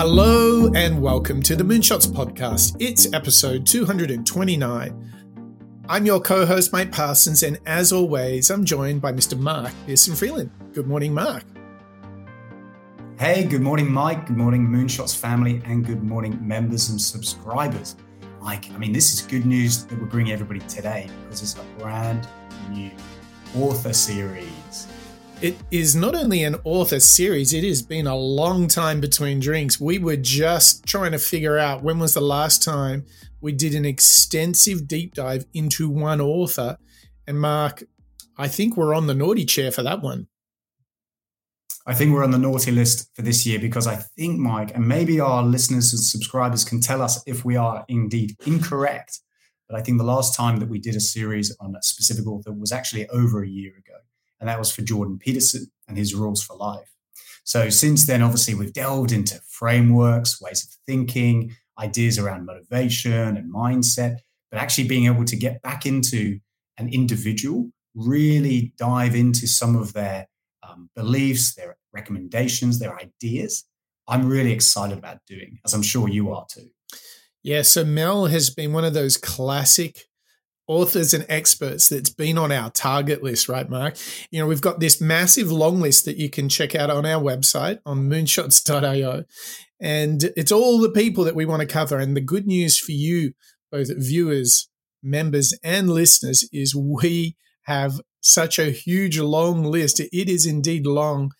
Hello and welcome to the Moonshots podcast. It's episode 229. I'm your co host, Mike Parsons, and as always, I'm joined by Mr. Mark Pearson Freeland. Good morning, Mark. Hey, good morning, Mike. Good morning, Moonshots family, and good morning, members and subscribers. Mike, I mean, this is good news that we're bringing everybody today because it's a brand new author series. It is not only an author series, it has been a long time between drinks. We were just trying to figure out when was the last time we did an extensive deep dive into one author. And Mark, I think we're on the naughty chair for that one. I think we're on the naughty list for this year because I think, Mike, and maybe our listeners and subscribers can tell us if we are indeed incorrect. But I think the last time that we did a series on a specific author was actually over a year ago and that was for Jordan Peterson and his rules for life. So since then, obviously, we've delved into frameworks, ways of thinking, ideas around motivation and mindset, but actually being able to get back into an individual, really dive into some of their um, beliefs, their recommendations, their ideas. I'm really excited about doing, as I'm sure you are too. Yeah, so Mel has been one of those classic authors and experts that's been on our target list, right, Mark? You know, we've got this massive long list that you can check out on our website on moonshots.io. And it's all the people that we want to cover. And the good news for you, both viewers, members, and listeners, is we have such a huge long list. It is indeed long,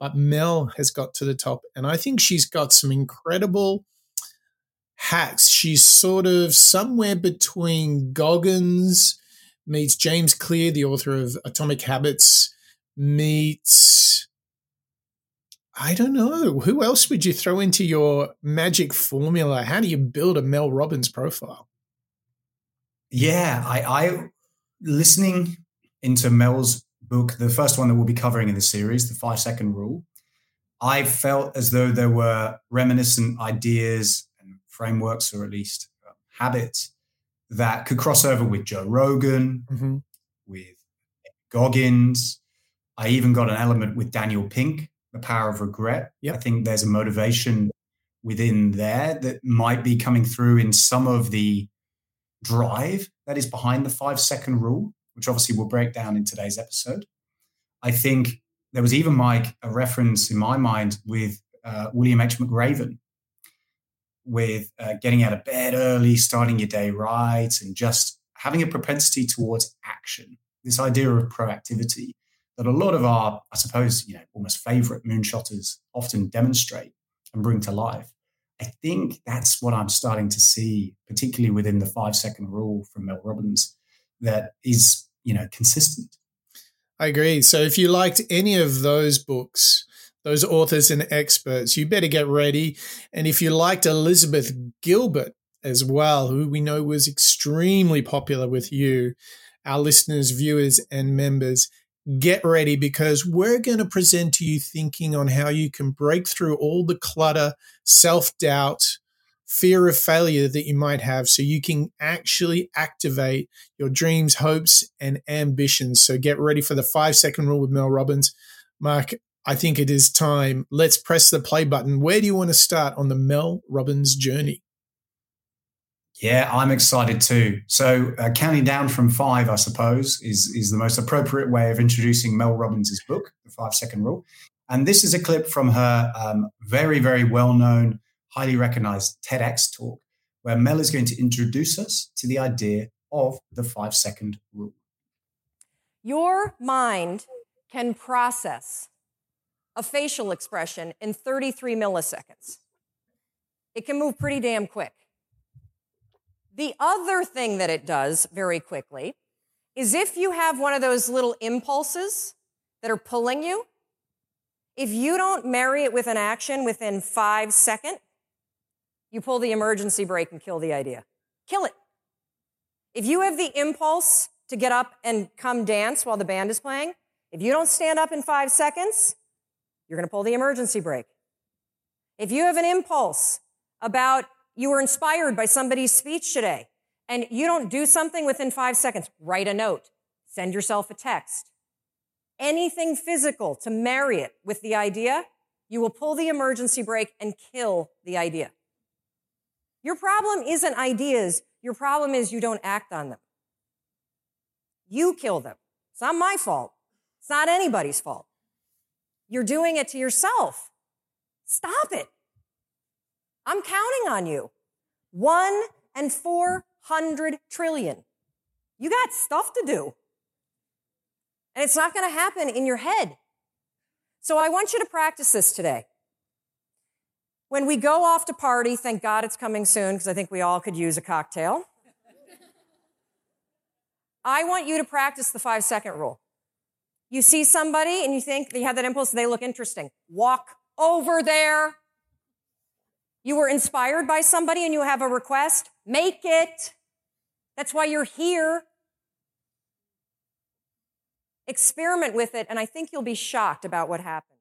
but Mel has got to the top. And I think she's got some incredible hacks. She's sort of somewhere between Goggins meets James Clear, the author of Atomic Habits, meets I don't know. Who else would you throw into your magic formula? How do you build a Mel Robbins profile? Yeah, I, I listening into Mel's book, the first one that we'll be covering in the series, the five second rule. I felt as though there were reminiscent ideas frameworks or at least uh, habits that could cross over with Joe Rogan, mm-hmm. with Goggins. I even got an element with Daniel Pink, The Power of Regret. Yep. I think there's a motivation within there that might be coming through in some of the drive that is behind the five second rule, which obviously we'll break down in today's episode. I think there was even Mike a reference in my mind with uh, William H. McRaven, with uh, getting out of bed early, starting your day right, and just having a propensity towards action. This idea of proactivity that a lot of our, I suppose, you know, almost favorite moonshotters often demonstrate and bring to life. I think that's what I'm starting to see, particularly within the five second rule from Mel Robbins, that is, you know, consistent. I agree. So if you liked any of those books, those authors and experts, you better get ready. And if you liked Elizabeth Gilbert as well, who we know was extremely popular with you, our listeners, viewers, and members, get ready because we're going to present to you thinking on how you can break through all the clutter, self doubt, fear of failure that you might have so you can actually activate your dreams, hopes, and ambitions. So get ready for the five second rule with Mel Robbins. Mark, I think it is time. Let's press the play button. Where do you want to start on the Mel Robbins journey? Yeah, I'm excited too. So, uh, counting down from five, I suppose, is is the most appropriate way of introducing Mel Robbins' book, The Five Second Rule. And this is a clip from her um, very, very well known, highly recognized TEDx talk, where Mel is going to introduce us to the idea of the five second rule. Your mind can process a facial expression in 33 milliseconds. It can move pretty damn quick. The other thing that it does very quickly is if you have one of those little impulses that are pulling you, if you don't marry it with an action within five seconds, you pull the emergency brake and kill the idea. Kill it. If you have the impulse to get up and come dance while the band is playing, if you don't stand up in five seconds, you're going to pull the emergency brake. If you have an impulse about you were inspired by somebody's speech today and you don't do something within five seconds, write a note, send yourself a text. Anything physical to marry it with the idea, you will pull the emergency brake and kill the idea. Your problem isn't ideas. Your problem is you don't act on them. You kill them. It's not my fault. It's not anybody's fault. You're doing it to yourself. Stop it. I'm counting on you. One and 400 trillion. You got stuff to do. And it's not going to happen in your head. So I want you to practice this today. When we go off to party, thank God it's coming soon because I think we all could use a cocktail. I want you to practice the five second rule. You see somebody and you think you have that impulse, they look interesting. Walk over there. You were inspired by somebody and you have a request, make it. That's why you're here. Experiment with it, and I think you'll be shocked about what happens.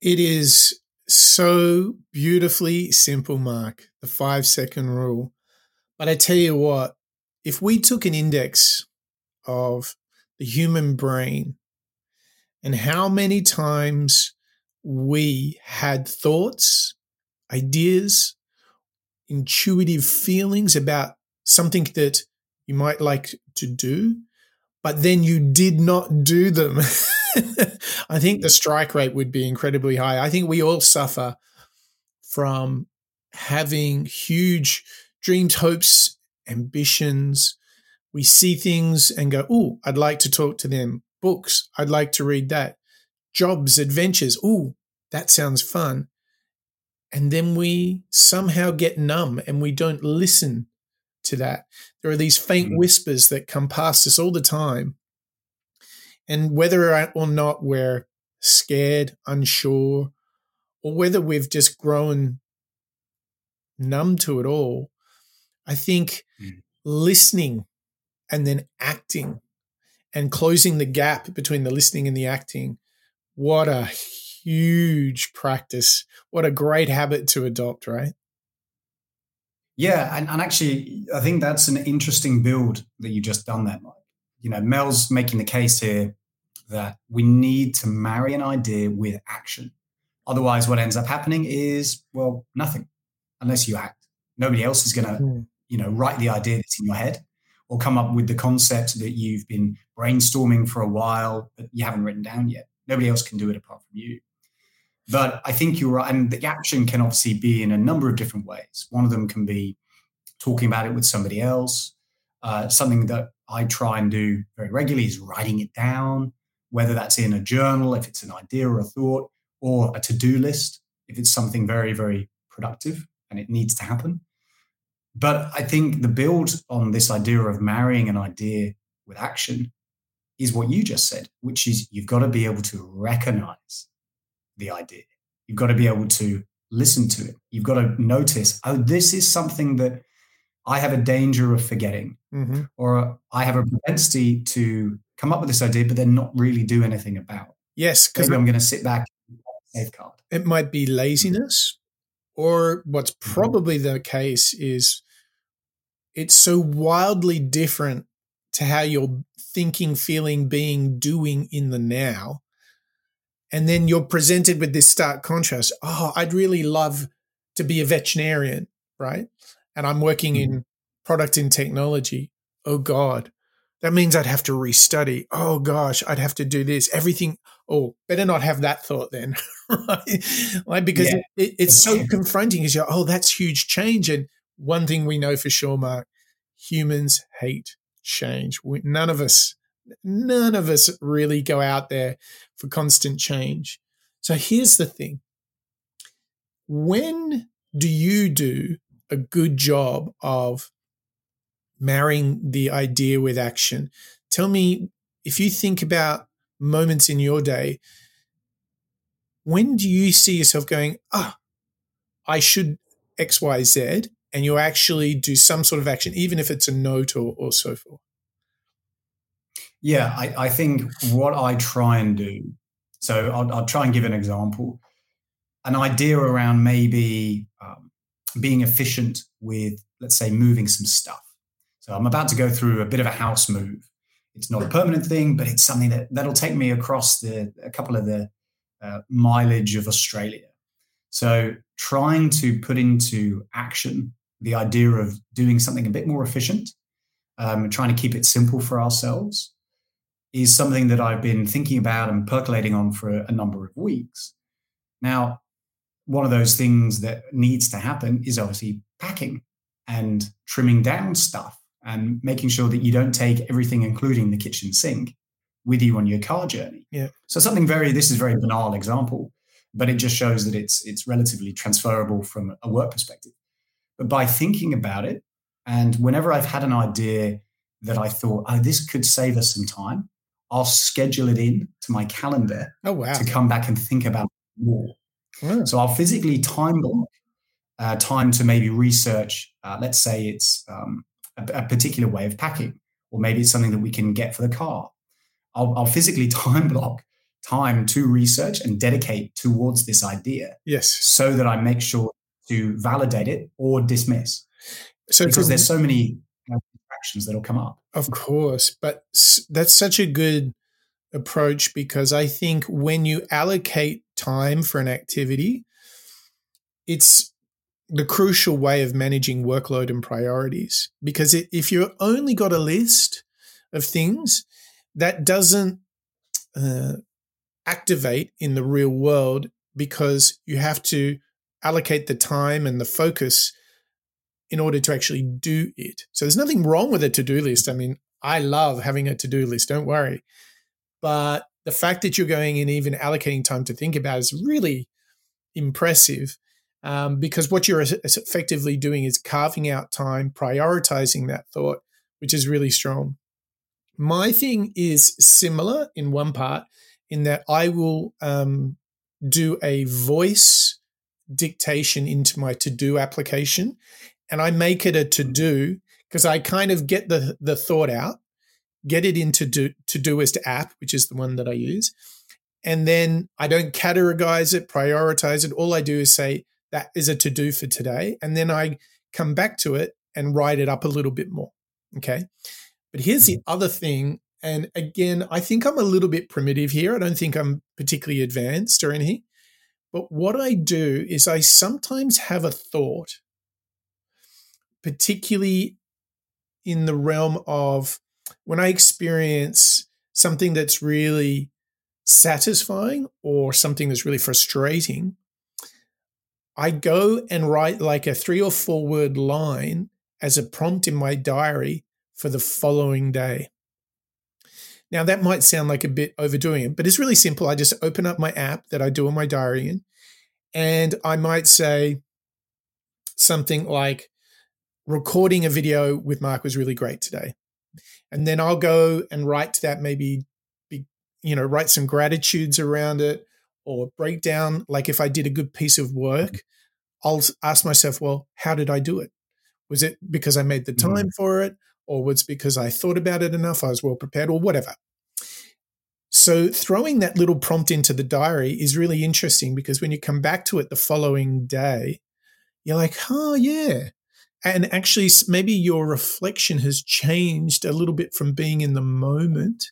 It is so beautifully simple, Mark, the five second rule. But I tell you what, if we took an index of the human brain and how many times we had thoughts, ideas, intuitive feelings about something that you might like to do, but then you did not do them. I think the strike rate would be incredibly high. I think we all suffer from having huge dreams, hopes, ambitions. We see things and go, Oh, I'd like to talk to them. Books, I'd like to read that. Jobs, adventures, Oh, that sounds fun. And then we somehow get numb and we don't listen to that. There are these faint mm-hmm. whispers that come past us all the time. And whether or not we're scared, unsure, or whether we've just grown numb to it all, I think mm. listening and then acting and closing the gap between the listening and the acting, what a huge practice. What a great habit to adopt, right? Yeah, and, and actually, I think that's an interesting build that you just done there, Mike. You know, Mel's making the case here that we need to marry an idea with action. Otherwise, what ends up happening is, well, nothing unless you act. Nobody else is going to, mm. you know, write the idea that's in your head or come up with the concept that you've been brainstorming for a while but you haven't written down yet. Nobody else can do it apart from you. But I think you're right. And the action can obviously be in a number of different ways. One of them can be talking about it with somebody else. Uh, something that I try and do very regularly is writing it down, whether that's in a journal, if it's an idea or a thought, or a to do list, if it's something very, very productive and it needs to happen. But I think the build on this idea of marrying an idea with action is what you just said, which is you've got to be able to recognize the idea. You've got to be able to listen to it. You've got to notice, oh, this is something that I have a danger of forgetting, mm-hmm. or I have a propensity to come up with this idea, but then not really do anything about. Yes, because I'm going to sit back safeguard. It might be laziness, or what's mm-hmm. probably the case is it's so wildly different to how you're thinking, feeling, being, doing in the now and then you're presented with this stark contrast. Oh, I'd really love to be a veterinarian, right? And I'm working mm-hmm. in product and technology. Oh God, that means I'd have to restudy. Oh gosh, I'd have to do this. Everything. Oh, better not have that thought then, right? Like because yeah. it, it's so confronting. Because you're, oh, that's huge change. And one thing we know for sure, Mark, humans hate change. We, none of us none of us really go out there for constant change. So here's the thing when do you do a good job of marrying the idea with action? Tell me if you think about moments in your day, when do you see yourself going, ah, I should X, Y, Z, and you actually do some sort of action, even if it's a note or, or so forth? Yeah, I, I think what I try and do, so I'll, I'll, try and give an example. An idea around maybe um, being efficient with, let's say, moving some stuff. So I'm about to go through a bit of a house move. It's not a permanent thing, but it's something that that'll take me across the a couple of the uh, mileage of Australia. So trying to put into action the idea of doing something a bit more efficient, um, trying to keep it simple for ourselves, is something that I've been thinking about and percolating on for a, a number of weeks. Now, one of those things that needs to happen is obviously packing and trimming down stuff and making sure that you don't take everything, including the kitchen sink, with you on your car journey. Yeah. So something very this is a very banal example, but it just shows that it's it's relatively transferable from a work perspective. But by thinking about it, and whenever I've had an idea that I thought, oh, this could save us some time, I'll schedule it in to my calendar oh, wow. to come back and think about more. So I'll physically time block uh, time to maybe research. Uh, let's say it's um, a, a, particular way of packing, or maybe it's something that we can get for the car. I'll, I'll physically time block time to research and dedicate towards this idea. Yes. So that I make sure to validate it or dismiss. So because there's so many actions that'll come up. Of course, but that's such a good approach because I think when you allocate time for an activity, it's the crucial way of managing workload and priorities. Because if you've only got a list of things, that doesn't uh, activate in the real world because you have to allocate the time and the focus in order to actually do it. So there's nothing wrong with a to do list. I mean, I love having a to do list, don't worry. But the fact that you're going and even allocating time to think about is really impressive um, because what you're effectively doing is carving out time, prioritizing that thought, which is really strong. My thing is similar in one part, in that I will um, do a voice dictation into my to do application and I make it a to do because I kind of get the, the thought out, get it into do, Todoist app, which is the one that I use. And then I don't categorize it, prioritize it. All I do is say, that is a to do for today. And then I come back to it and write it up a little bit more. Okay. But here's the mm. other thing. And again, I think I'm a little bit primitive here. I don't think I'm particularly advanced or anything. But what I do is I sometimes have a thought, particularly in the realm of when I experience something that's really satisfying or something that's really frustrating, I go and write like a three or four word line as a prompt in my diary for the following day. Now, that might sound like a bit overdoing it, but it's really simple. I just open up my app that I do in my diary in, and I might say something like, recording a video with Mark was really great today. And then I'll go and write to that, maybe, be, you know, write some gratitudes around it or break down like if I did a good piece of work, I'll ask myself, well, how did I do it? Was it because I made the mm-hmm. time mm. for it? Or was it because I thought about it enough? I was well prepared or whatever. So throwing that little prompt into the diary is really interesting because when you come back to it the following day, you're like, oh, yeah. And actually, maybe your reflection has changed a little bit from being in the moment.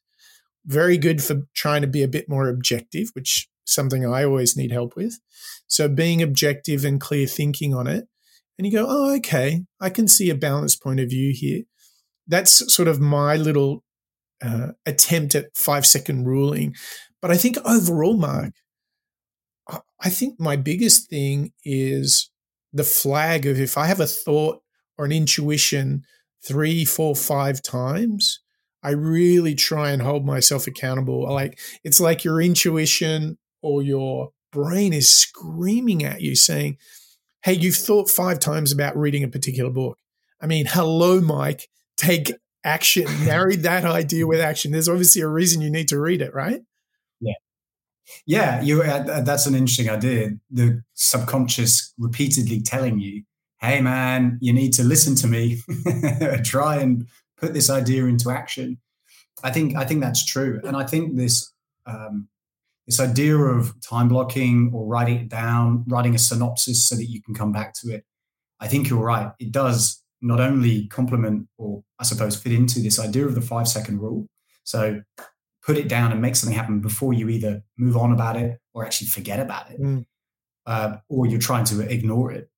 Very good for trying to be a bit more objective, which something I always need help with. So being objective and clear thinking on it. And you go, oh, okay, I can see a balanced point of view here. That's sort of my little uh, attempt at five second ruling. But I think overall, Mark, I think my biggest thing is the flag of if I have a thought or an intuition three, four, five times, I really try and hold myself accountable. Like it's like your intuition or your brain is screaming at you saying, Hey, you've thought five times about reading a particular book. I mean, hello, Mike, take action, marry that idea with action. There's obviously a reason you need to read it, right? Yeah. Yeah, you. Uh, that's an interesting idea. The subconscious repeatedly telling you, "Hey, man, you need to listen to me. Try and put this idea into action." I think I think that's true, and I think this um, this idea of time blocking or writing it down, writing a synopsis so that you can come back to it. I think you're right. It does not only complement or I suppose fit into this idea of the five second rule. So put it down and make something happen before you either move on about it or actually forget about it, mm. uh, or you're trying to ignore it.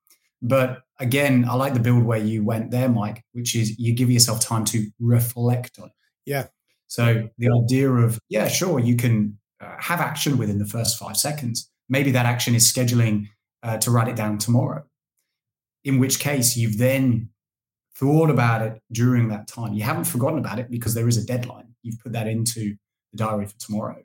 But again, I like the build where you went there, Mike, which is you give yourself time to reflect on it. Yeah. So the idea of, yeah, sure, you can uh, have action within the first five seconds. Maybe that action is scheduling uh, to write it down tomorrow, in which case you've then thought about it during that time. You haven't forgotten about it because there is a deadline. You've put that into the diary for tomorrow.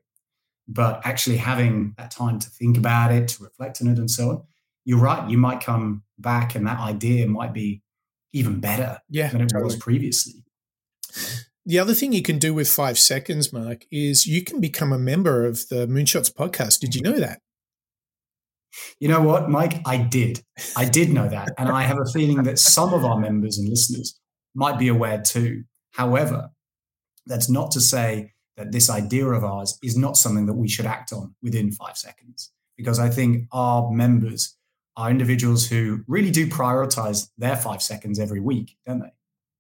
But actually having that time to think about it, to reflect on it, and so on, you're right. You might come back and that idea might be even better yeah, than it totally. was previously. The other thing you can do with five seconds, Mark, is you can become a member of the Moonshots podcast. Did you know that? You know what, Mike? I did. I did know that. And I have a feeling that some of our members and listeners might be aware too. However, that's not to say that this idea of ours is not something that we should act on within five seconds. Because I think our members are individuals who really do prioritize their five seconds every week, don't they?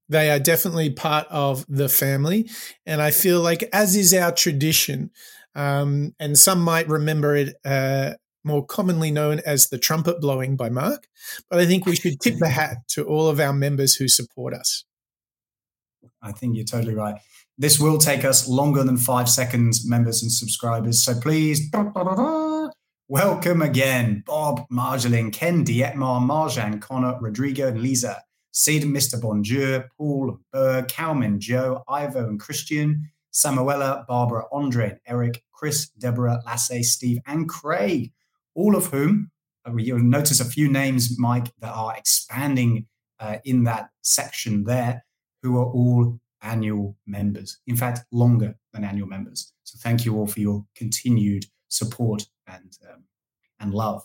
They are definitely part of the family. And I feel like, as is our tradition, um, and some might remember it uh, more commonly known as the trumpet blowing by Mark, but I think we should tip the hat to all of our members who support us. I think you're totally right. This will take us longer than five seconds, members and subscribers. So please, welcome again, Bob, Marjolin, Ken, Dietmar, Marjan, Connor, Rodrigo, and Lisa. Sid, Mr. Bonjour, Paul, Berg, Calman, Joe, Ivo, and Christian, Samuela, Barbara, Andre, Eric, Chris, Deborah, Lasse, Steve, and Craig, all of whom uh, you'll notice a few names, Mike, that are expanding uh, in that section there, who are all annual members. In fact, longer than annual members. So thank you all for your continued support and um, and love.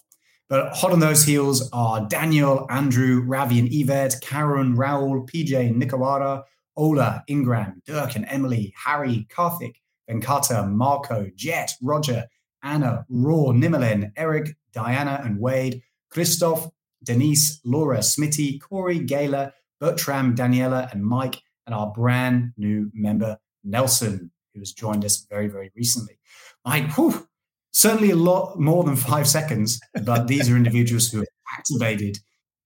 But hot on those heels are Daniel, Andrew, Ravi and Yvette, Karen, Raul, PJ, Nikawara, Ola, Ingram, Dirk and Emily, Harry, Karthik, Venkata, Marco, Jet, Roger, Anna, Raw, Nimmerlin, Eric, Diana and Wade, Christoph, Denise, Laura, Smitty, Corey, Gayla, Bertram, Daniela, and Mike, and our brand new member, Nelson, who has joined us very, very recently. Mike, whew, certainly a lot more than five seconds, but these are individuals who have activated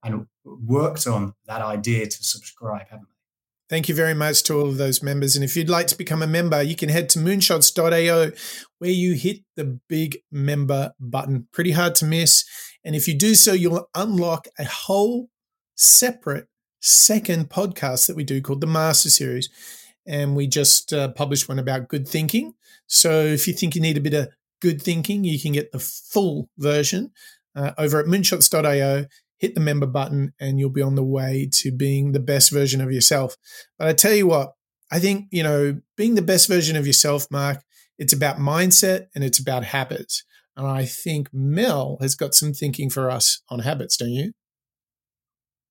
and worked on that idea to subscribe, haven't they? Thank you very much to all of those members. And if you'd like to become a member, you can head to moonshots.io where you hit the big member button. Pretty hard to miss. And if you do so, you'll unlock a whole separate second podcast that we do called the Master Series. And we just uh, published one about good thinking. So if you think you need a bit of good thinking, you can get the full version uh, over at moonshots.io. Hit the member button, and you'll be on the way to being the best version of yourself. But I tell you what, I think, you know, being the best version of yourself, Mark, it's about mindset and it's about habits. And I think Mel has got some thinking for us on habits, don't you?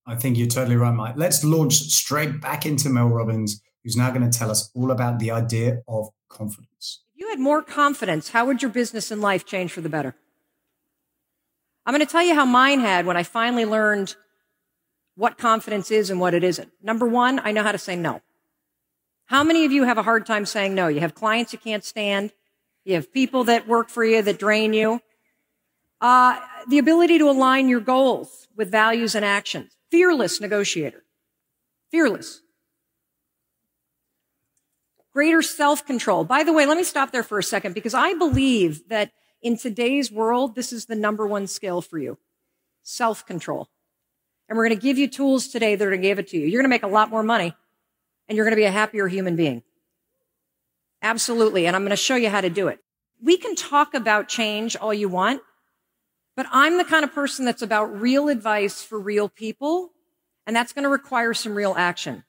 I think you're totally right, Mike. Let's launch straight back into Mel Robbins, who's now going to tell us all about the idea of confidence If you had more confidence, how would your business and life change for the better? I'm going to tell you how mine had when I finally learned what confidence is and what it isn't. Number one, I know how to say no. How many of you have a hard time saying no? You have clients you can't stand. You have people that work for you that drain you. Uh, the ability to align your goals with values and actions. Fearless negotiator. Fearless greater self control. By the way, let me stop there for a second because I believe that in today's world, this is the number one skill for you self control. And we're going to give you tools today that are going to give it to you. You're going to make a lot more money and you're going to be a happier human being. Absolutely. And I'm going to show you how to do it. We can talk about change all you want, but I'm the kind of person that's about real advice for real people. And that's going to require some real action.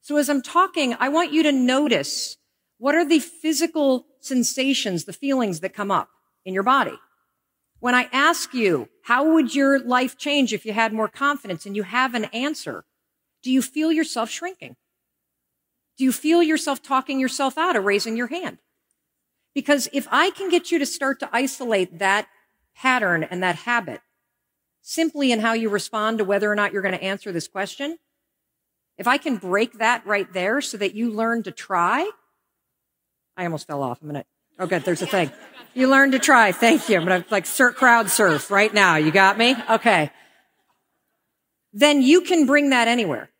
So as I'm talking, I want you to notice what are the physical sensations, the feelings that come up in your body. When I ask you, how would your life change if you had more confidence and you have an answer? Do you feel yourself shrinking? Do you feel yourself talking yourself out of raising your hand? Because if I can get you to start to isolate that pattern and that habit simply in how you respond to whether or not you're going to answer this question, if I can break that right there so that you learn to try, I almost fell off. I'm gonna. Oh, good. There's a thing. You learn to try. Thank you. I'm gonna like crowd surf right now. You got me? Okay. Then you can bring that anywhere.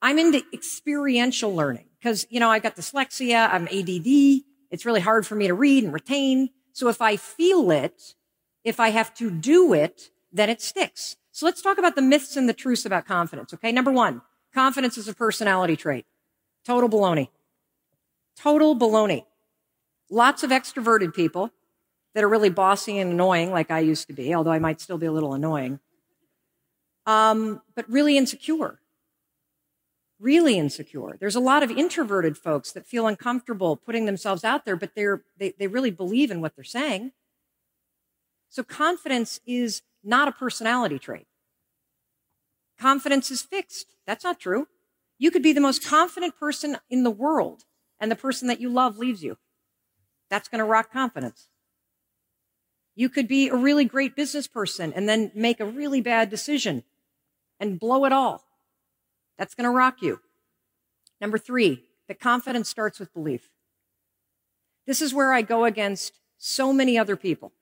I'm into experiential learning because, you know, I've got dyslexia. I'm ADD. It's really hard for me to read and retain. So if I feel it, if I have to do it, then it sticks. So let's talk about the myths and the truths about confidence. Okay. Number one, confidence is a personality trait. Total baloney. Total baloney. Lots of extroverted people that are really bossy and annoying, like I used to be, although I might still be a little annoying, um, but really insecure. Really insecure. There's a lot of introverted folks that feel uncomfortable putting themselves out there, but they're, they, they really believe in what they're saying. So confidence is not a personality trait. Confidence is fixed. That's not true. You could be the most confident person in the world and the person that you love leaves you. That's going to rock confidence. You could be a really great business person and then make a really bad decision and blow it all. That's going to rock you. Number three, the confidence starts with belief. This is where I go against so many other people.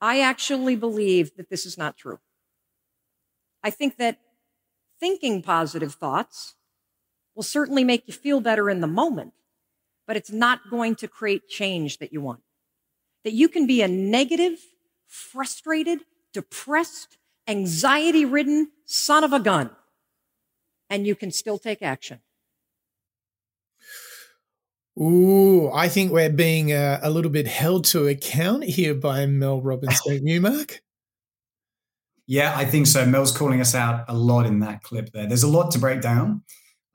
I actually believe that this is not true. I think that thinking positive thoughts will certainly make you feel better in the moment, but it's not going to create change that you want. That you can be a negative, frustrated, depressed, anxiety ridden son of a gun, and you can still take action. Ooh, I think we're being uh, a little bit held to account here by Mel Robbins, don't you, Mark? Yeah, I think so. Mel's calling us out a lot in that clip there. There's a lot to break down.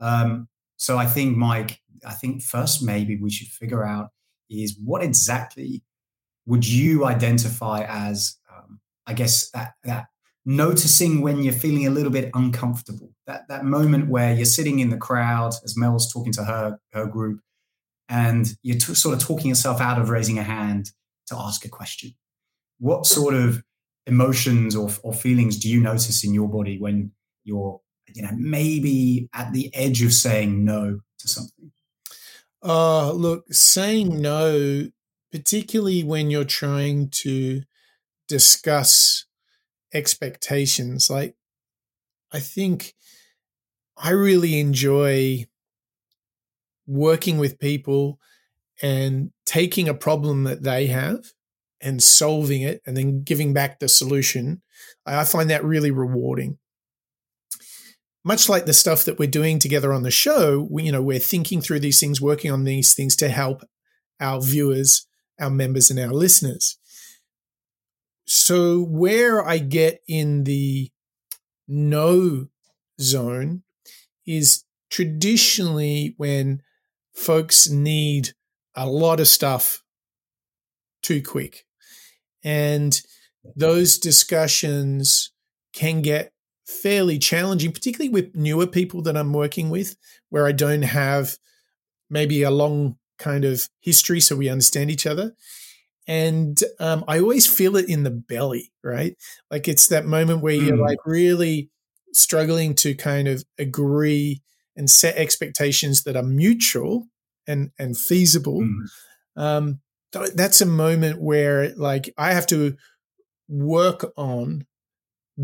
Um, so I think, Mike, I think first maybe we should figure out is what exactly would you identify as, um, I guess, that, that noticing when you're feeling a little bit uncomfortable, that, that moment where you're sitting in the crowd as Mel's talking to her, her group, and you're t- sort of talking yourself out of raising a hand to ask a question. What sort of emotions or, or feelings do you notice in your body when you're you know maybe at the edge of saying no to something uh look saying no particularly when you're trying to discuss expectations like i think i really enjoy working with people and taking a problem that they have and solving it and then giving back the solution. I find that really rewarding. Much like the stuff that we're doing together on the show, we, you know, we're thinking through these things, working on these things to help our viewers, our members, and our listeners. So, where I get in the no zone is traditionally when folks need a lot of stuff too quick. And those discussions can get fairly challenging, particularly with newer people that I'm working with, where I don't have maybe a long kind of history so we understand each other. And um, I always feel it in the belly, right? Like it's that moment where you're mm. like really struggling to kind of agree and set expectations that are mutual and and feasible. Mm. Um, that's a moment where like I have to work on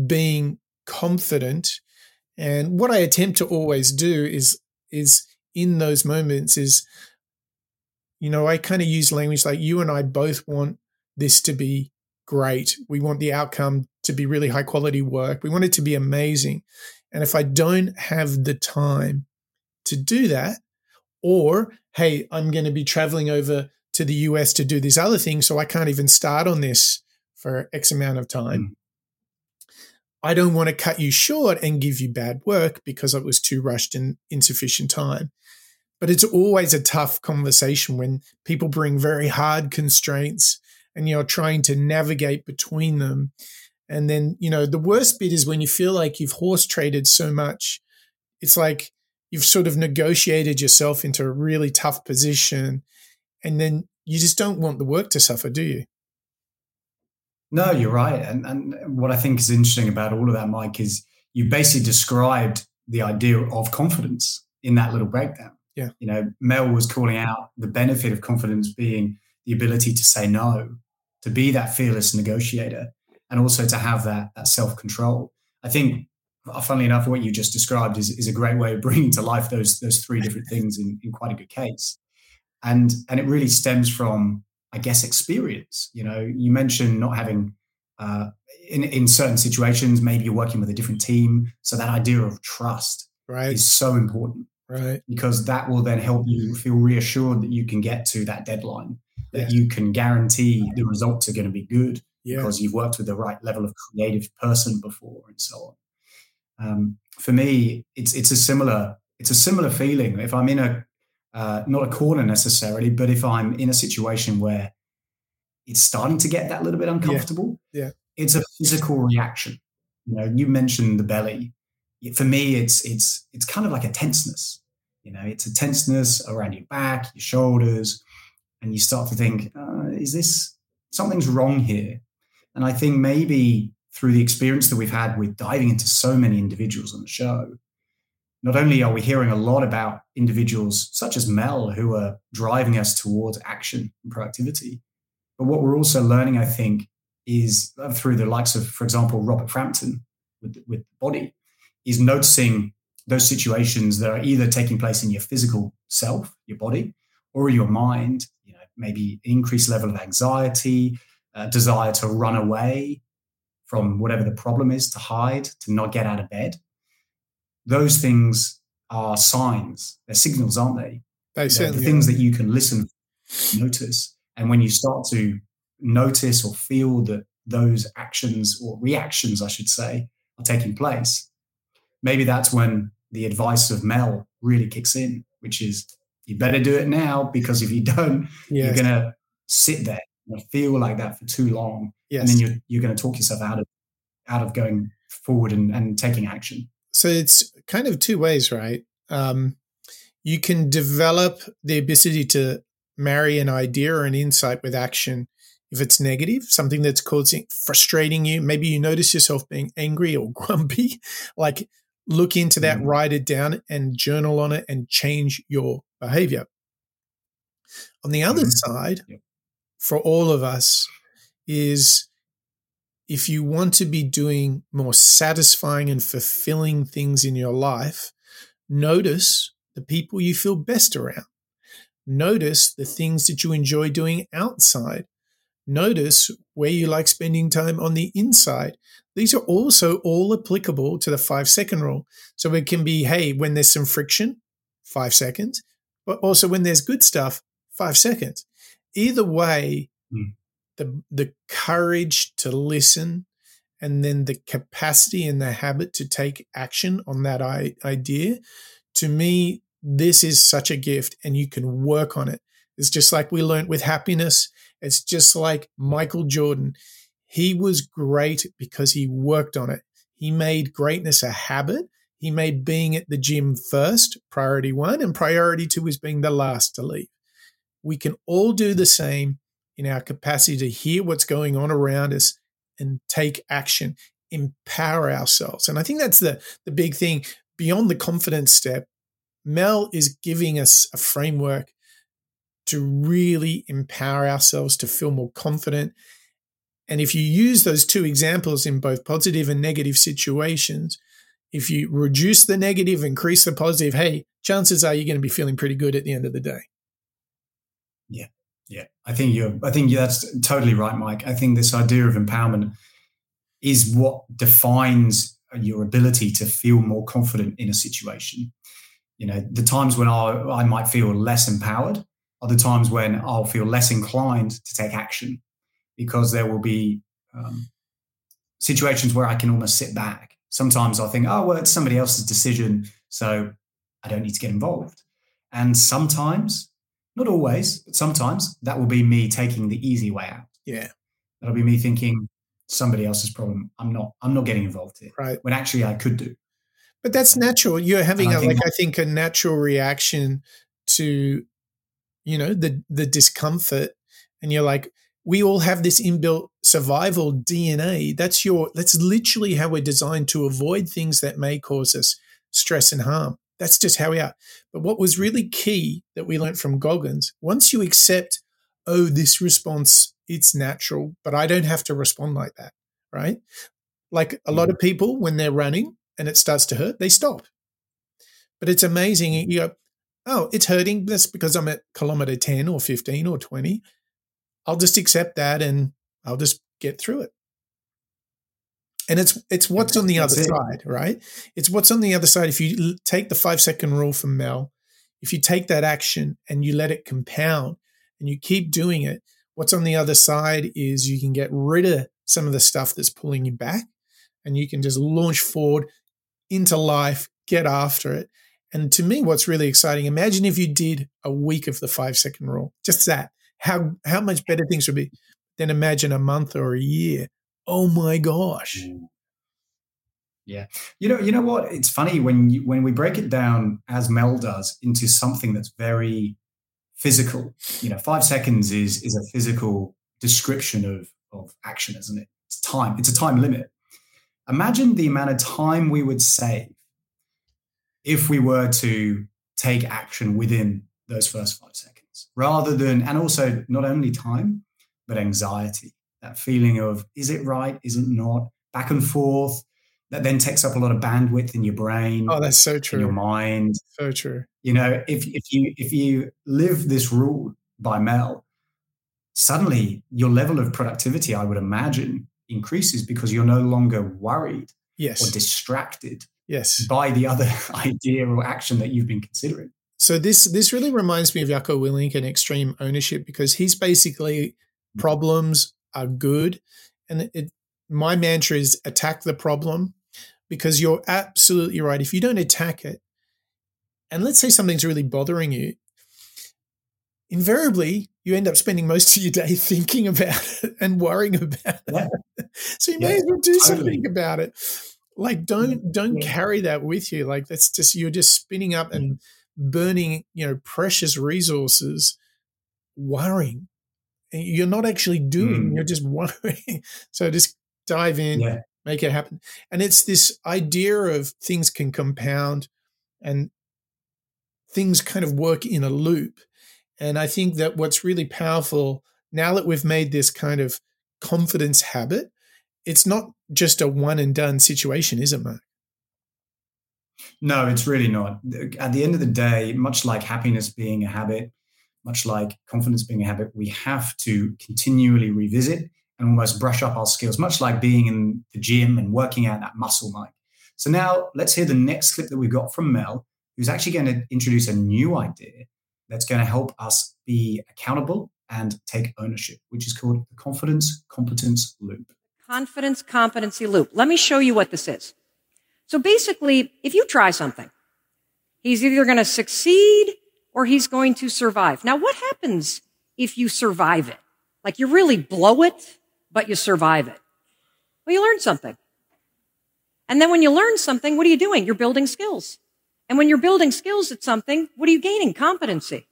being confident. And what I attempt to always do is is in those moments is you know, I kind of use language like you and I both want this to be great. We want the outcome to be really high quality work. We want it to be amazing. And if I don't have the time to do that, or hey, I'm going to be traveling over to the US to do this other thing, so I can't even start on this for X amount of time. Mm. I don't want to cut you short and give you bad work because it was too rushed and insufficient time. But it's always a tough conversation when people bring very hard constraints and you're trying to navigate between them. And then, you know, the worst bit is when you feel like you've horse traded so much. It's like you've sort of negotiated yourself into a really tough position and then you just don't want the work to suffer, do you? No, you're right. And, and what I think is interesting about all of that, Mike, is you basically described the idea of confidence in that little breakdown. Yeah. You know, Mel was calling out the benefit of confidence being the ability to say no, to be that fearless negotiator, and also to have that, that self control. I think, uh, funnily enough, what you just described is, is a great way of bringing to life those, those three different things in, in quite a good case. And, and it really stems from, I guess, experience. You know, you mentioned not having, uh, in, in certain situations, maybe you're working with a different team. So that idea of trust right. is so important. Right. Because that will then help you feel reassured that you can get to that deadline, that Yeah. you can guarantee the results are going to be good Yeah. because you've worked with the right level of creative person before and so on. Um, for me, it's it's a similar it's a similar feeling. If I'm in a uh, not a corner necessarily, but if I'm in a situation where it's starting to get that little bit uncomfortable, Yeah. it's a physical reaction. You know, you mentioned the belly. For me, it's it's it's kind of like a tenseness. You know, it's a tenseness around your back, your shoulders, and you start to think, uh, is this something's wrong here? And I think maybe through the experience that we've had with diving into so many individuals on the show, not only are we hearing a lot about individuals such as Mel who are driving us towards action and productivity, but what we're also learning, I think, is uh, through the likes of, for example, Robert Frampton with, with body, is noticing those situations that are either taking place in your physical self, your body, or your mind, you know, maybe increased level of anxiety, uh, desire to run away from whatever the problem is, to hide, to not get out of bed. Those things are signs, they're signals, aren't they? They certainly the things that you can listen, notice. And when you start to notice or feel that those actions or reactions, I should say, are taking place, maybe that's when the advice of Mel really kicks in, which is you better do it now because if you don't, Yes. you're going to sit there and feel like that for too long. yes. And then you're, you're going to talk yourself out of out of going forward and, and taking action. So it's kind of two ways, right? Um, you can develop the ability to marry an idea or an insight with action if it's negative, something that's causing frustrating you. Maybe you notice yourself being angry or grumpy. Like look into that, Mm. write it down, and journal on it, and change your behavior. On the other Mhm. side, Yep. for all of us, is if you want to be doing more satisfying and fulfilling things in your life, notice the people you feel best around. Notice the things that you enjoy doing outside. Notice where you like spending time on the inside. These are also all applicable to the five second rule. So it can be, hey, when there's some friction, five seconds, but also when there's good stuff, five seconds. Either way, Mm. The the courage to listen and then the capacity and the habit to take action on that I- idea. To me this is such a gift and you can work on it. It's just like we learned with happiness. It's just like michael jordan. He was great because he worked on it. He made greatness a habit. He made being at the gym first priority one and priority two is being the last to leave. We can all do the same in our capacity to hear what's going on around us and take action, empower ourselves. And I think that's the, the big thing beyond the confidence step. Mel is giving us a framework to really empower ourselves to feel more confident. And if you use those two examples in both positive and negative situations, if you reduce the negative, increase the positive, hey, chances are you're going to be feeling pretty good at the end of the day. Yeah, I think you're. I think that's totally right, Mike. I think this idea of empowerment is what defines your ability to feel more confident in a situation. You know, the times when I, I might feel less empowered are the times when I'll feel less inclined to take action because there will be um, situations where I can almost sit back. Sometimes I'll think, oh, well, it's somebody else's decision, so I don't need to get involved. And sometimes not always, but sometimes that will be me taking the easy way out. Yeah. That'll be me thinking somebody else's problem. I'm not. I'm not getting involved here. Right. When actually I could do. But that's natural. You're having a, like I think a natural reaction to, you know, the the discomfort, and you're like, we all have this inbuilt survival DNA. That's your. That's literally how we're designed to avoid things that may cause us stress and harm. That's just how we are. But what was really key that we learned from Goggins, once you accept, oh, this response, it's natural, but I don't have to respond like that, right? Like a lot of mm-hmm. people, when they're running and it starts to hurt, they stop. But it's amazing. You go, oh, it's hurting. That's because I'm at kilometer 10 or 15 or 20. I'll just accept that and I'll just get through it. And it's it's what's on the other side, right? It's what's on the other side. If you take the five second rule from Mel, if you take that action and you let it compound and you keep doing it, what's on the other side is you can get rid of some of the stuff that's pulling you back and you can just launch forward into life, get after it. And to me, what's really exciting, imagine if you did a week of the five second rule, just that, how, how much better things would be. Then imagine a month or a year. Oh my gosh. Mm. Yeah. You know, you know what? It's funny when you, when we break it down as Mel does into something that's very physical. You know, five seconds is is a physical description of of action, isn't it? It's time. It's a time limit. Imagine the amount of time we would save if we were to take action within those first five seconds, rather than, and also not only time, but anxiety. That feeling of is it right, is it not, back and forth. That then takes up a lot of bandwidth in your brain. Oh, that's so true. In your mind. So true. You know, if if you if you live this rule by Mel, suddenly your level of productivity, I would imagine, increases because you're no longer worried yes. or distracted yes. by the other idea or action that you've been considering. So this this really reminds me of Jocko Willink and extreme ownership because he's basically mm. problems are good, and it, my mantra is attack the problem because you're absolutely right. If you don't attack it, and let's say something's really bothering you, invariably you end up spending most of your day thinking about it and worrying about yeah. it. so you yeah, may as well do totally. something about it. Like mm, don't don't yeah. carry that with you. Like that's just you're just spinning up mm. and burning, you know, precious resources worrying. You're not actually doing, mm. you're just worrying. So just dive in, yeah. make it happen. And it's this idea of things can compound and things kind of work in a loop and I think that what's really powerful now that we've made this kind of confidence habit, it's not just a one and done situation, is it, Mark? No, it's really not. At the end of the day, much like happiness being a habit, much like confidence being a habit, we have to continually revisit and almost brush up our skills, much like being in the gym and working out that muscle, Mike. So now let's hear the next clip that we've got from Mel, who's actually going to introduce a new idea that's going to help us be accountable and take ownership, which is called the confidence competence loop. Confidence competency loop. Let me show you what this is. So basically, if you try something, he's either going to succeed or he's going to survive. Now, what happens if you survive it? Like you really blow it, but you survive it. Well, you learn something. And then when you learn something, what are you doing? You're building skills. And when you're building skills at something, what are you gaining? Competency.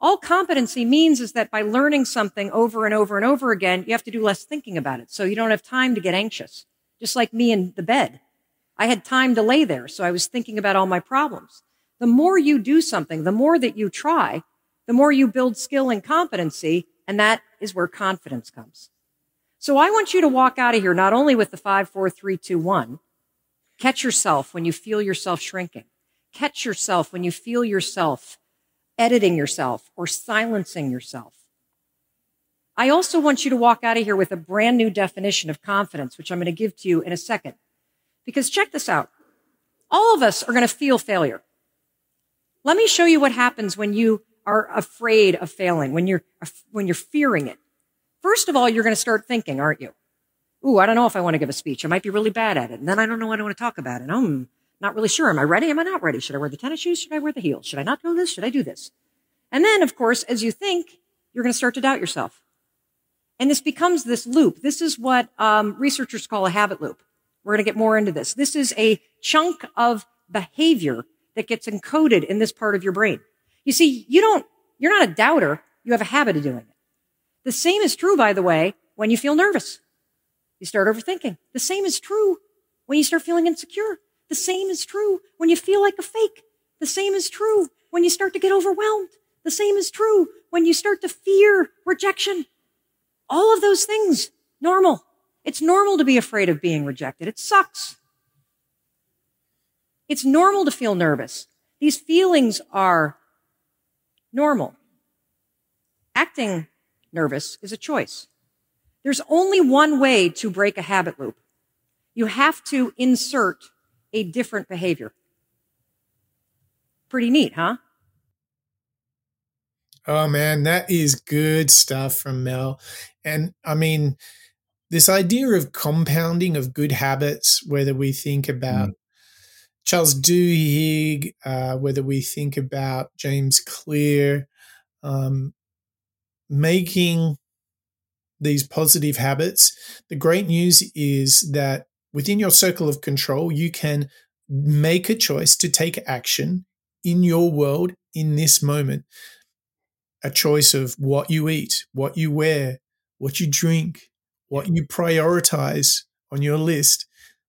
All competency means is that by learning something over and over and over again, you have to do less thinking about it. So you don't have time to get anxious. Just like me in the bed. I had time to lay there, so I was thinking about all my problems. The more you do something, the more that you try, the more you build skill and competency, and that is where confidence comes. So I want you to walk out of here not only with the five, four, three, two, one, catch yourself when you feel yourself shrinking catch yourself when you feel yourself editing yourself or silencing yourself. I also want you to walk out of here with a brand new definition of confidence, which I'm going to give to you in a second. Because check this out. All of us are going to feel failure. Let me show you what happens when you are afraid of failing, when you're, when you're fearing it. First of all, you're going to start thinking, aren't you? Ooh, I don't know if I want to give a speech. I might be really bad at it. And then I don't know what I want to talk about. And um, not really sure. Am I ready? Am I not ready? Should I wear the tennis shoes? Should I wear the heels? Should I not do this? Should I do this? And then, of course, as you think, you're going to start to doubt yourself. And this becomes this loop. This is what um, researchers call a habit loop. We're going to get more into this. This is a chunk of behavior that gets encoded in this part of your brain. You see, you don't, you're not a doubter. You have a habit of doing it. The same is true, by the way, when you feel nervous. You start overthinking. The same is true when you start feeling insecure. The same is true when you feel like a fake. The same is true when you start to get overwhelmed. The same is true when you start to fear rejection. All of those things, normal. It's normal to be afraid of being rejected. It sucks. It's normal to feel nervous. These feelings are normal. Acting nervous is a choice. There's only one way to break a habit loop. You have to insert a different behavior. Pretty neat, huh? Oh man, that is good stuff from Mel. And I mean, this idea of compounding of good habits, whether we think about mm. Charles Duhigg, uh, whether we think about James Clear, um, making these positive habits, the great news is that within your circle of control, you can make a choice to take action in your world in this moment. A choice of what you eat, what you wear, what you drink, what you prioritize on your list.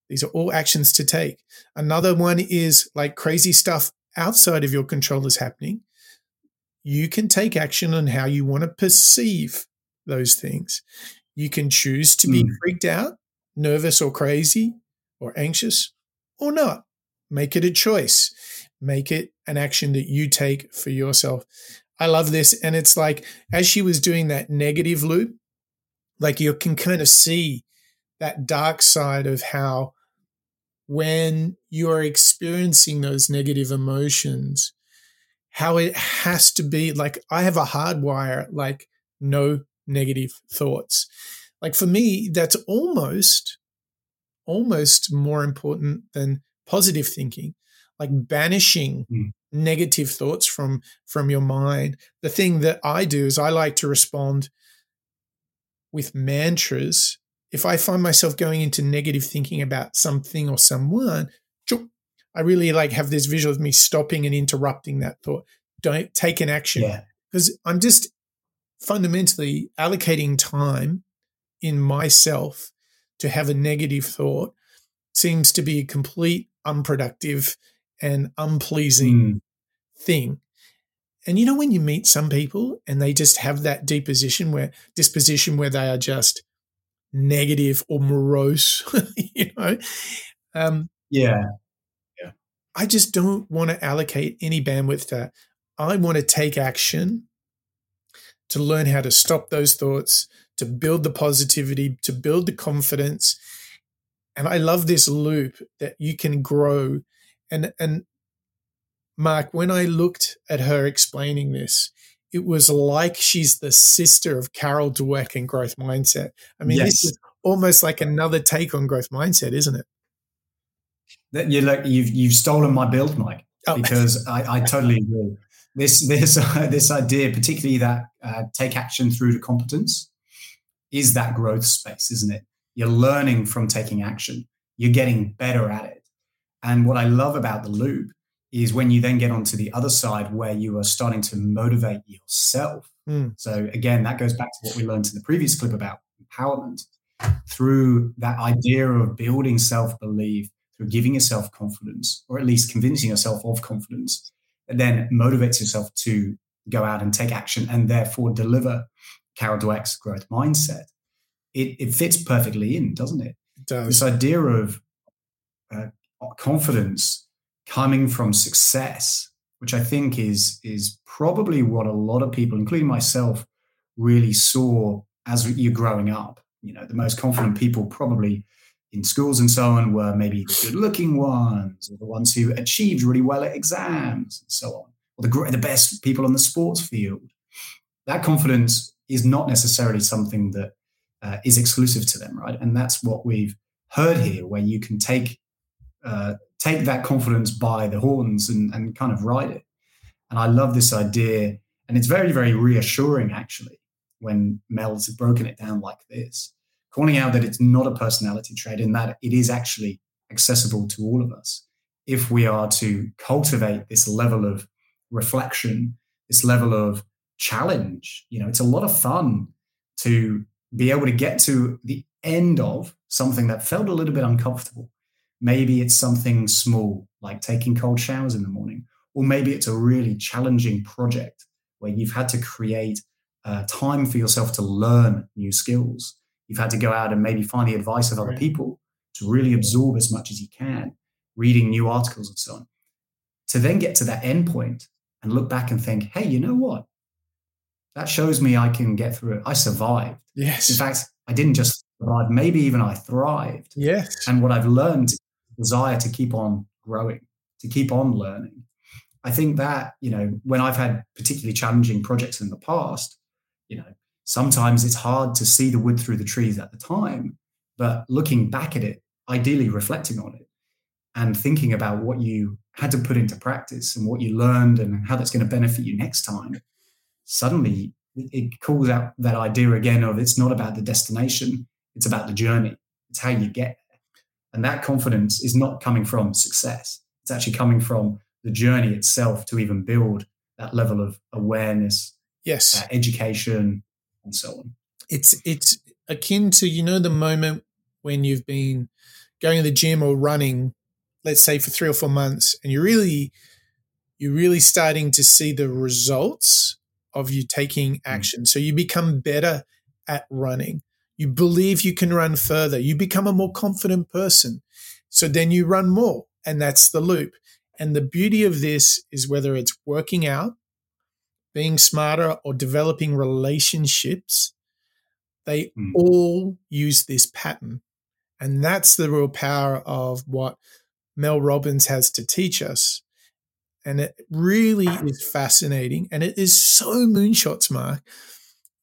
These are all actions to take. Another one is like crazy stuff outside of your control is happening. You can take action on how you want to perceive those things. You can choose to be mm. freaked out, nervous, or crazy, or anxious, or not. Make it a choice. Make it an action that you take for yourself. I love this. And it's like, as she was doing that negative loop, like you can kind of see that dark side of how when you're experiencing those negative emotions, how it has to be like, I have a hardwire, like no negative thoughts. Like for me, that's almost, almost more important than positive thinking, like banishing mm negative thoughts from from your mind. The thing that i do is i like to respond with mantras if i find myself going into negative thinking about something or someone i really like have this visual of me stopping and interrupting that thought don't take an action because yeah. i'm just fundamentally allocating time in myself to have a negative thought seems to be a complete unproductive and unpleasing mm. thing. And you know when you meet some people and they just have that disposition where disposition where they are just negative or morose, you know. Um, yeah, yeah. I just don't want to allocate any bandwidth to that. I want to take action to learn how to stop those thoughts, to build the positivity, to build the confidence. And I love this loop that you can grow and and Mark, when I looked at her explaining this, it was like she's the sister of Carol Dweck in growth mindset. I mean, yes. this is almost like another take on growth mindset, isn't it? That you like you've you've stolen my build, Mike, oh. because I, I totally agree. This this uh, this idea, particularly that uh, take action through to competence, is that growth space, isn't it? You're learning from taking action. You're getting better at it. And what I love about the loop is when you then get onto the other side where you are starting to motivate yourself. Mm. So again, that goes back to what we learned in the previous clip about empowerment through that idea of building self-belief, through giving yourself confidence, or at least convincing yourself of confidence, and then motivates yourself to go out and take action and therefore deliver Carol Dweck's growth mindset. It, it fits perfectly in, doesn't it? it does. This idea of uh, confidence coming from success, which I think is is probably what a lot of people, including myself, really saw as you're growing up. You know, the most confident people probably in schools and so on were maybe the good-looking ones, or the ones who achieved really well at exams, and so on, or the the best people on the sports field. That confidence is not necessarily something that uh, is exclusive to them, right? And that's what we've heard here, where you can take uh, take that confidence by the horns and, and kind of ride it. And I love this idea. And it's very, very reassuring, actually, when Mel's broken it down like this, calling out that it's not a personality trait and that it is actually accessible to all of us if we are to cultivate this level of reflection, this level of challenge. You know, it's a lot of fun to be able to get to the end of something that felt a little bit uncomfortable Maybe it's something small, like taking cold showers in the morning, or maybe it's a really challenging project where you've had to create uh, time for yourself to learn new skills. You've had to go out and maybe find the advice of other Right. people to really absorb as much as you can, reading new articles and so on. To then get to that end point and look back and think, hey, you know what? That shows me I can get through it. I survived. Yes. In fact, I didn't just survive, maybe even I thrived. Yes. And what I've learned desire to keep on growing, to keep on learning. I think that, you know, when I've had particularly challenging projects in the past, you know, sometimes it's hard to see the wood through the trees at the time. But looking back at it, ideally reflecting on it and thinking about what you had to put into practice and what you learned and how that's going to benefit you next time, suddenly it- calls out that idea again of it's not about the destination, it's about the journey. It's how you get. And that confidence is not coming from success. It's actually coming from the journey itself to even build that level of awareness, Yes. uh, education, and so on. it's it's akin to you know the moment when you've been going to the gym or running let's say for 3 or 4 months and you're really you're really starting to see the results of you taking action so you become better at running you believe you can run further you become a more confident person so then you run more and that's the loop and the beauty of this is whether it's working out being smarter or developing relationships they Mm. all use this pattern. And that's the real power of what Mel Robbins has to teach us. And it really is fascinating. And it is so moonshots, Mark,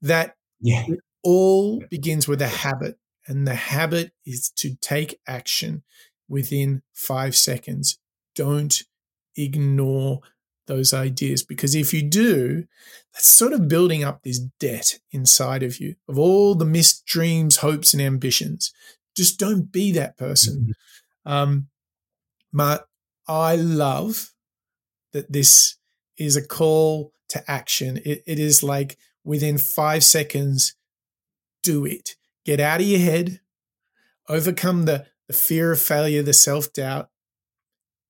that Yeah. All begins with a habit. And the habit is to take action within five seconds. Don't ignore those ideas because if you do, that's sort of building up this debt inside of you of all the missed dreams, hopes, and ambitions. Just don't be that person. Um, Mark, I love that this is a call to action. It, it is like within five seconds, do it. Get out of your head, overcome the, the fear of failure, the self doubt,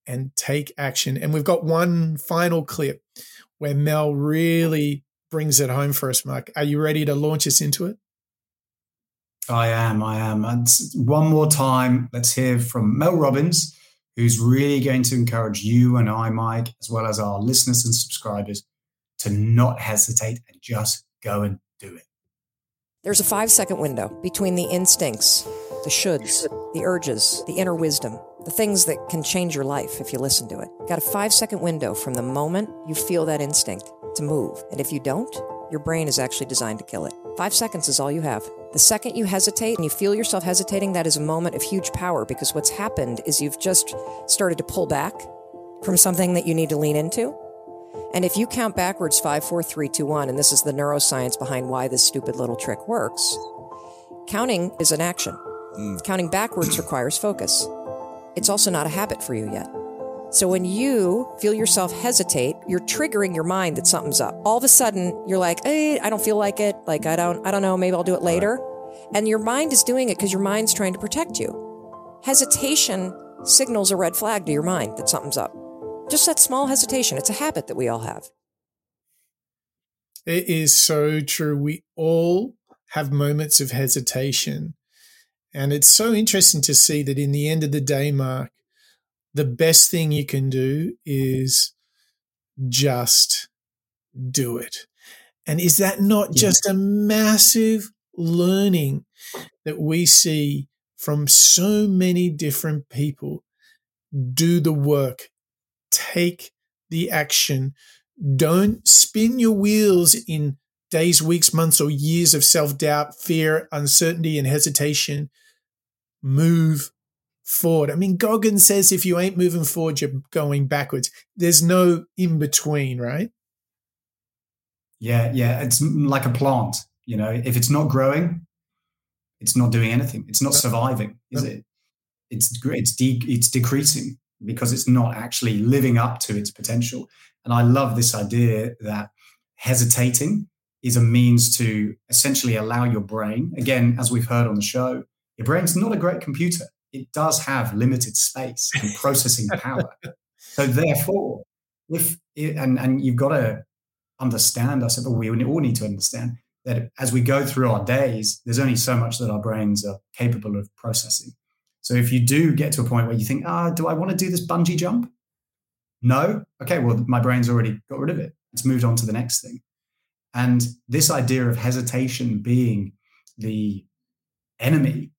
and take action. And we've got one final clip where Mel really brings it home for us, Mark. Are you ready to launch us into it? I am. I am. And one more time, let's hear from Mel Robbins, who's really going to encourage you and I, Mike, as well as our listeners and subscribers, to not hesitate and just go and do it. There's a five second window between the instincts, the shoulds, the urges, the inner wisdom, the things that can change your life if you listen to it. Got a five second window from the moment you feel that instinct to move. And if you don't, your brain is actually designed to kill it. Five seconds is all you have. The second you hesitate and you feel yourself hesitating, that is a moment of huge power because what's happened is you've just started to pull back from something that you need to lean into. And if you count backwards five, four, three, two, one, and this is the neuroscience behind why this stupid little trick works, counting is an action. Mm. Counting backwards requires focus. It's also not a habit for you yet. So when you feel yourself hesitate, you're triggering your mind that something's up. All of a sudden, you're like, "Hey, I don't feel like it. Like I don't I don't know, maybe I'll do it later." And your mind is doing it because your mind's trying to protect you. Hesitation signals a red flag to your mind that something's up. Just that small hesitation. It's a habit that we all have. It is so true. We all have moments of hesitation. And it's so interesting to see that in the end of the day, Mark, the best thing you can do is just do it. And is that not Yeah. just a massive learning that we see from so many different people? Do the work, take the action, don't spin your wheels in days, weeks, months, or years of self doubt, fear, uncertainty, and hesitation. Move forward. I mean, Goggin says if you ain't moving forward, you're going backwards. There's no in between, right? Yeah, yeah. It's like a plant. You know, if it's not growing, it's not doing anything. It's not surviving, is No. it? It's it's de- it's decreasing because it's not actually living up to its potential. And I love this idea that hesitating is a means to essentially allow your brain. Again, as we've heard on the show, your brain's not a great computer. It does have limited space and processing power. So therefore, if and and you've got to understand, I said, but we all need to understand that as we go through our days, there's only so much that our brains are capable of processing. So if you do get to a point where you think, ah, do I want to do this bungee jump? No. Okay, well, my brain's already got rid of it. It's moved on to the next thing. And this idea of hesitation being the enemy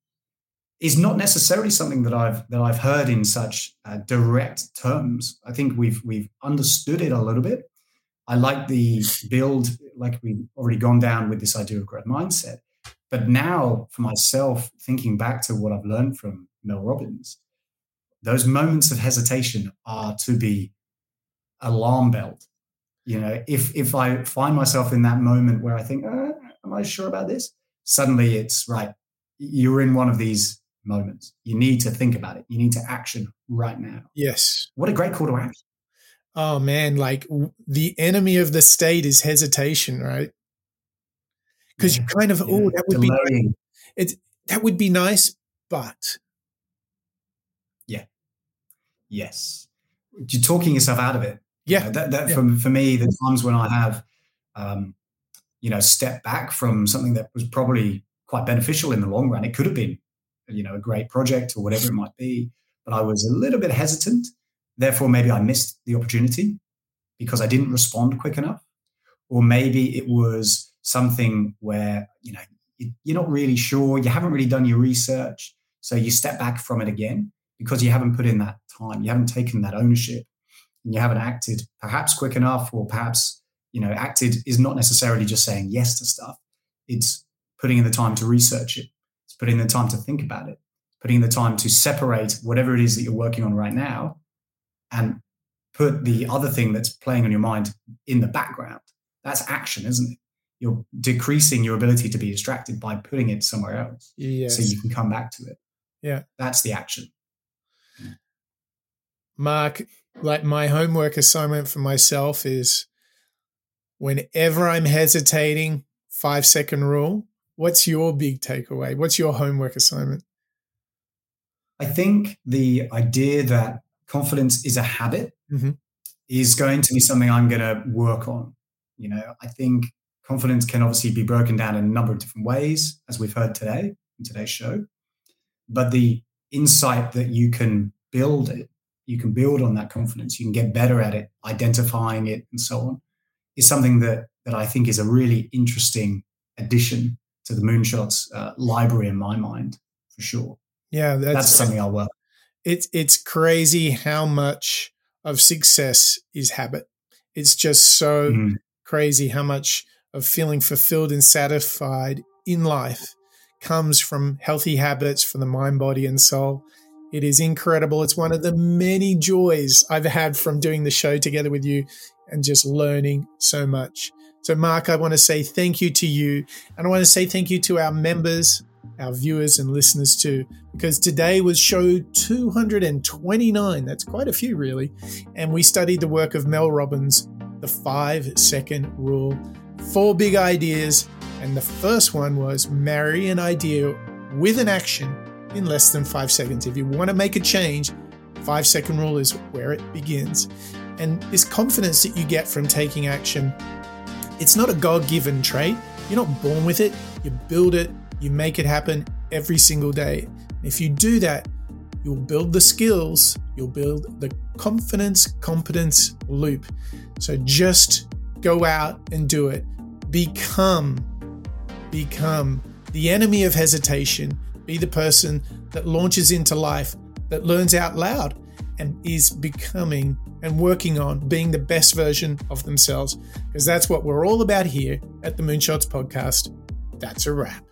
is not necessarily something that I've that I've heard in such uh, direct terms. I think we've we've understood it a little bit. I like the build, like we've already gone down with this idea of growth mindset. But now, for myself, thinking back to what I've learned from Mel Robbins, those moments of hesitation are to be alarm belled. You know, if if I find myself in that moment where I think, uh, "Am I sure about this?" Suddenly, it's right. You're in one of these moments. You need to think about it. You need to action right now. Yes. What a great call to action. Oh man, like the enemy of the state is hesitation, right? Because yeah, you kind of, yeah, oh, that would delaying. be it's that would be nice, but yes, you're talking yourself out of it. Yeah, you know, that that yeah. for for me, the times when I have, um, you know, step back from something that was probably quite beneficial in the long run. It could have been, you know, a great project or whatever it might be, but I was a little bit hesitant Therefore, maybe I missed the opportunity because I didn't respond quick enough. Or maybe it was something where, you know, you're not really sure, you haven't really done your research. So you step back from it again because you haven't put in that time, you haven't taken that ownership, and you haven't acted perhaps quick enough, or perhaps, you know, acted is not necessarily just saying yes to stuff. It's putting in the time to research it, it's putting in the time to think about it, putting in the time to separate whatever it is that you're working on right now and put the other thing that's playing on your mind in the background. That's action, isn't it? You're decreasing your ability to be distracted by putting it somewhere else. Yes. So you can come back to it. Yeah. That's the action. Mark, like my homework assignment for myself is whenever I'm hesitating, five second rule. What's your big takeaway? What's your homework assignment? I think the idea that confidence is a habit mm-hmm. is going to be something I'm going to work on. You know, I think confidence can obviously be broken down in a number of different ways, as we've heard today in today's show. But the insight that you can build it, you can build on that confidence, you can get better at it, identifying it, and so on, is something that that I think is a really interesting addition to the Moonshots uh, library in my mind, for sure. Yeah, that's, that's something I'll work it's it's crazy how much of success is habit. It's just so mm. crazy how much of feeling fulfilled and satisfied in life comes from healthy habits for the mind, body, and soul. It is incredible. It's one of the many joys I've had from doing the show together with you and just learning so much. So, Mark, I want to say thank you to you. And I want to say thank you to our members, our viewers and listeners too, because today was show 229. That's quite a few, really. And we studied the work of Mel Robbins, the five second rule, four big ideas. And the first one was marry an idea with an action in less than five seconds. If you want to make a change, five second rule is where it begins. And this confidence that you get from taking action, it's not a God given trait. You're not born with it, you build it you make it happen every single day. If you do that, you'll build the skills, you'll build the confidence competence loop. So just go out and do it. Become, become the enemy of hesitation. Be the person that launches into life, that learns out loud, and is becoming and working on being the best version of themselves. Because that's what we're all about here at the Moonshots Podcast. That's a wrap.